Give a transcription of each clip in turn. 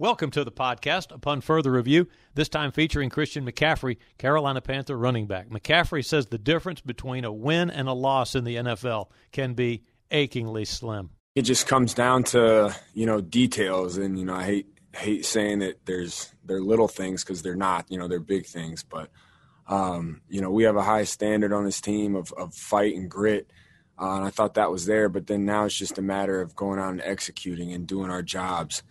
Welcome to the podcast. Upon further review, this time featuring Christian McCaffrey, Carolina Panther running back. McCaffrey says the difference between a win and a loss in the NFL can be achingly slim. It just comes down to you know details, and you know I hate hate saying that there's they're little things because they're not. You know they're big things, but um, you know we have a high standard on this team of, of fight and grit. Uh, and I thought that was there, but then now it's just a matter of going out and executing and doing our jobs.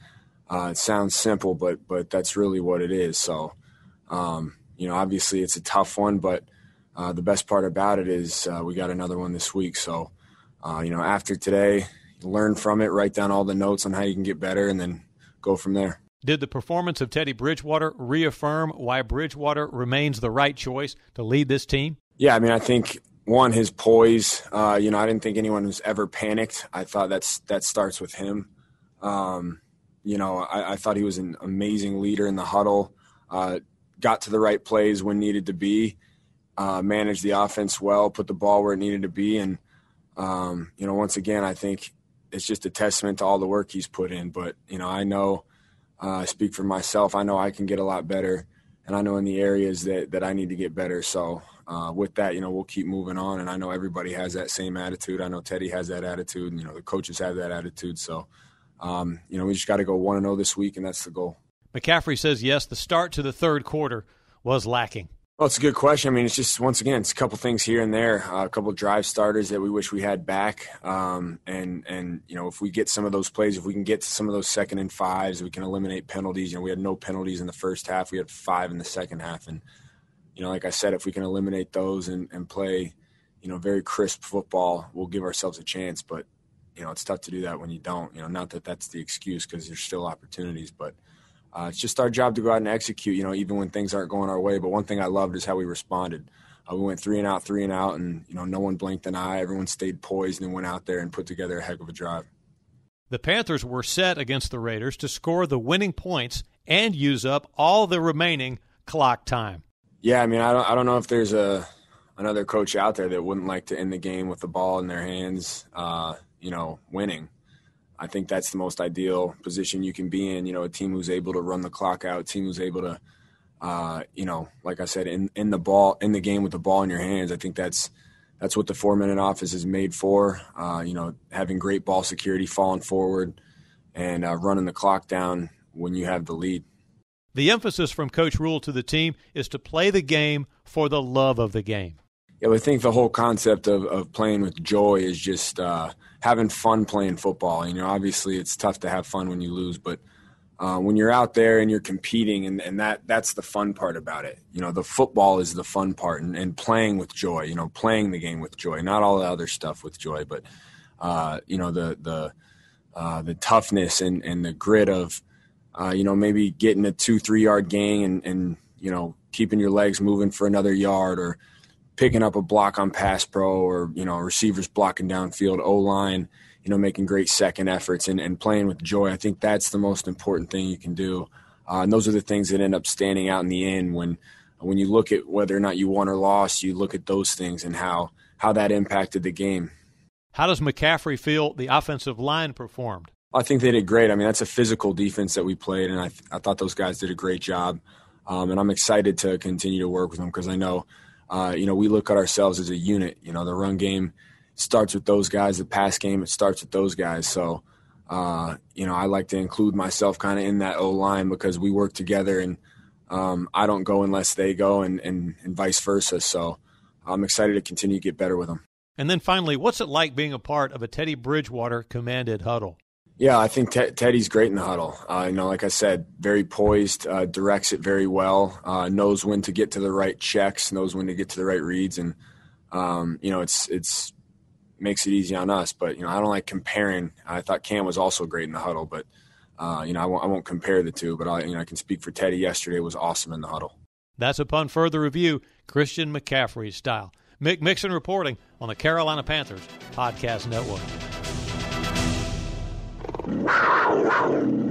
Uh, it sounds simple, but but that's really what it is. So, um, you know, obviously it's a tough one, but uh, the best part about it is uh, we got another one this week. So, uh, you know, after today, learn from it, write down all the notes on how you can get better, and then go from there. Did the performance of Teddy Bridgewater reaffirm why Bridgewater remains the right choice to lead this team? Yeah, I mean, I think one his poise. Uh, you know, I didn't think anyone was ever panicked. I thought that's that starts with him. Um, you know, I, I, thought he was an amazing leader in the huddle. Uh, got to the right plays when needed to be. Uh, managed the offense well. Put the ball where it needed to be. And um, you know, once again, I think it's just a testament to all the work he's put in. But you know, I know. Uh, I speak for myself. I know I can get a lot better, and I know in the areas that that I need to get better. So uh, with that, you know, we'll keep moving on. And I know everybody has that same attitude. I know Teddy has that attitude, and you know, the coaches have that attitude. So um, you know, we just got to go 1 0 this week, and that's the goal. McCaffrey says yes, the start to the third quarter was lacking. Well, it's a good question. I mean, it's just once again, it's a couple things here and there, uh, a couple drive starters that we wish we had back, um, and and you know, if we get some of those plays, if we can get to some of those second and fives, we can eliminate penalties. You know, we had no penalties in the first half, we had five in the second half, and you know, like I said, if we can eliminate those and, and play, you know, very crisp football, we'll give ourselves a chance. But you know, it's tough to do that when you don't. You know, not that that's the excuse because there's still opportunities, but uh, it's just our job to go out and execute. You know, even when things aren't going our way. But one thing I loved is how we responded. Uh, we went three and out, three and out, and you know, no one blinked an eye. Everyone stayed poised and went out there and put together a heck of a drive. The Panthers were set against the Raiders to score the winning points and use up all the remaining clock time. Yeah, I mean, I don't, I don't know if there's a another coach out there that wouldn't like to end the game with the ball in their hands. Uh, you know, winning. I think that's the most ideal position you can be in. You know, a team who's able to run the clock out, a team who's able to, uh, you know, like I said, in in the ball in the game with the ball in your hands. I think that's that's what the four minute offense is made for. Uh, you know, having great ball security, falling forward, and uh, running the clock down when you have the lead. The emphasis from Coach Rhule to the team is to play the game for the love of the game. Yeah, I think the whole concept of, of playing with joy is just uh, having fun playing football. You know, obviously it's tough to have fun when you lose, but uh, when you're out there and you're competing, and, and that that's the fun part about it. You know, the football is the fun part, and, and playing with joy. You know, playing the game with joy, not all the other stuff with joy, but uh, you know the the uh, the toughness and, and the grit of uh, you know maybe getting a two three yard gain and and you know keeping your legs moving for another yard or picking up a block on pass pro or you know receivers blocking downfield o line you know making great second efforts and, and playing with joy. I think that's the most important thing you can do. Uh, and those are the things that end up standing out in the end when when you look at whether or not you won or lost you look at those things and how how that impacted the game. How does mccaffrey feel the offensive line performed? I think they did great. I mean that's a physical defense that we played and i, I thought those guys did a great job. Um, and i'm excited to continue to work with them because i know uh, you know, we look at ourselves as a unit. You know, the run game starts with those guys. The pass game it starts with those guys. So, uh, you know, I like to include myself kind of in that O line because we work together, and um, I don't go unless they go, and, and and vice versa. So, I'm excited to continue to get better with them. And then finally, what's it like being a part of a Teddy Bridgewater commanded huddle? Yeah, I think Teddy's great in the huddle. Uh, you know, like I said, very poised, uh, directs it very well, uh, knows when to get to the right checks, knows when to get to the right reads, and um, you know, it's it's makes it easy on us. But you know, I don't like comparing. I thought Cam was also great in the huddle, but uh, you know, I won't, I won't compare the two. But I, you know, I can speak for Teddy. Yesterday was awesome in the huddle. That's upon further review, Christian McCaffrey style. Mick Mixon reporting on the Carolina Panthers Podcast Network. Wow.